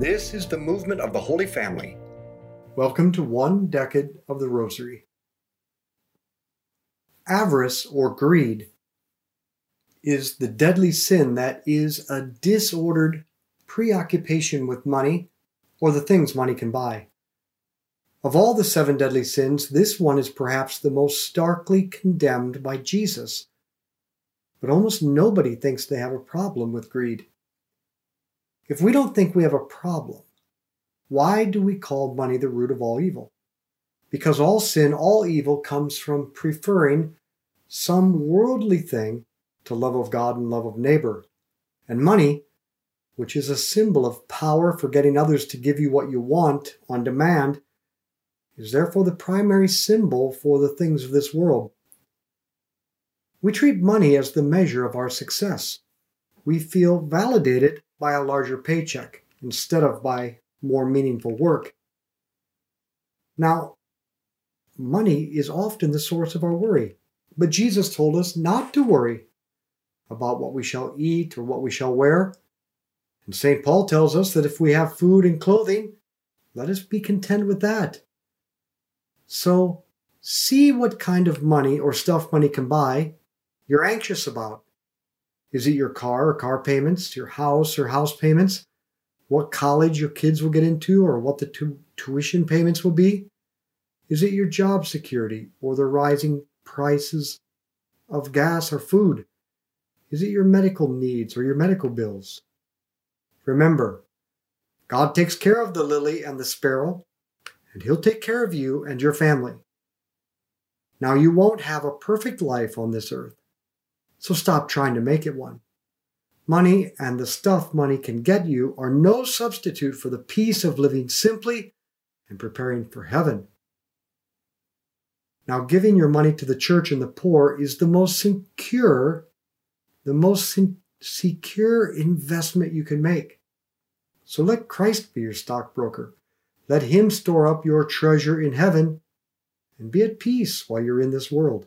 This is the movement of the Holy Family. Welcome to one decade of the Rosary. Avarice or greed is the deadly sin that is a disordered preoccupation with money or the things money can buy. Of all the seven deadly sins, this one is perhaps the most starkly condemned by Jesus. But almost nobody thinks they have a problem with greed. If we don't think we have a problem, why do we call money the root of all evil? Because all sin, all evil comes from preferring some worldly thing to love of God and love of neighbor. And money, which is a symbol of power for getting others to give you what you want on demand, is therefore the primary symbol for the things of this world. We treat money as the measure of our success. We feel validated by a larger paycheck instead of by more meaningful work. Now, money is often the source of our worry, but Jesus told us not to worry about what we shall eat or what we shall wear. And St. Paul tells us that if we have food and clothing, let us be content with that. So, see what kind of money or stuff money can buy you're anxious about. Is it your car or car payments, your house or house payments, what college your kids will get into, or what the tu- tuition payments will be? Is it your job security or the rising prices of gas or food? Is it your medical needs or your medical bills? Remember, God takes care of the lily and the sparrow, and He'll take care of you and your family. Now, you won't have a perfect life on this earth, so stop trying to make it one. Money and the stuff money can get you are no substitute for the peace of living simply and preparing for heaven. Now, giving your money to the church and the poor is the most secure, the most secure investment you can make. So let Christ be your stockbroker. Let him store up your treasure in heaven and be at peace while you're in this world.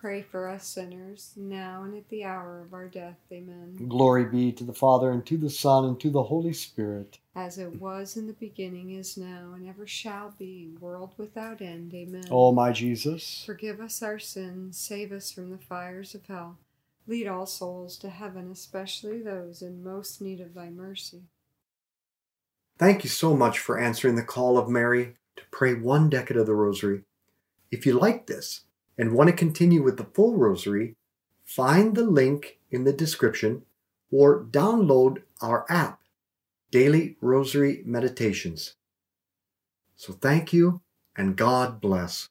Pray for us sinners, now and at the hour of our death. Amen. Glory be to the Father, and to the Son, and to the Holy Spirit. As it was in the beginning, is now, and ever shall be, world without end. Amen. O my Jesus, Forgive us our sins, save us from the fires of hell. Lead all souls to heaven, especially those in most need of thy mercy. thank you so much for answering the call of Mary to pray one decade of the Rosary. If you like this and want to continue with the full Rosary, find the link in the description or download our app, Daily Rosary Meditations. So thank you and God bless.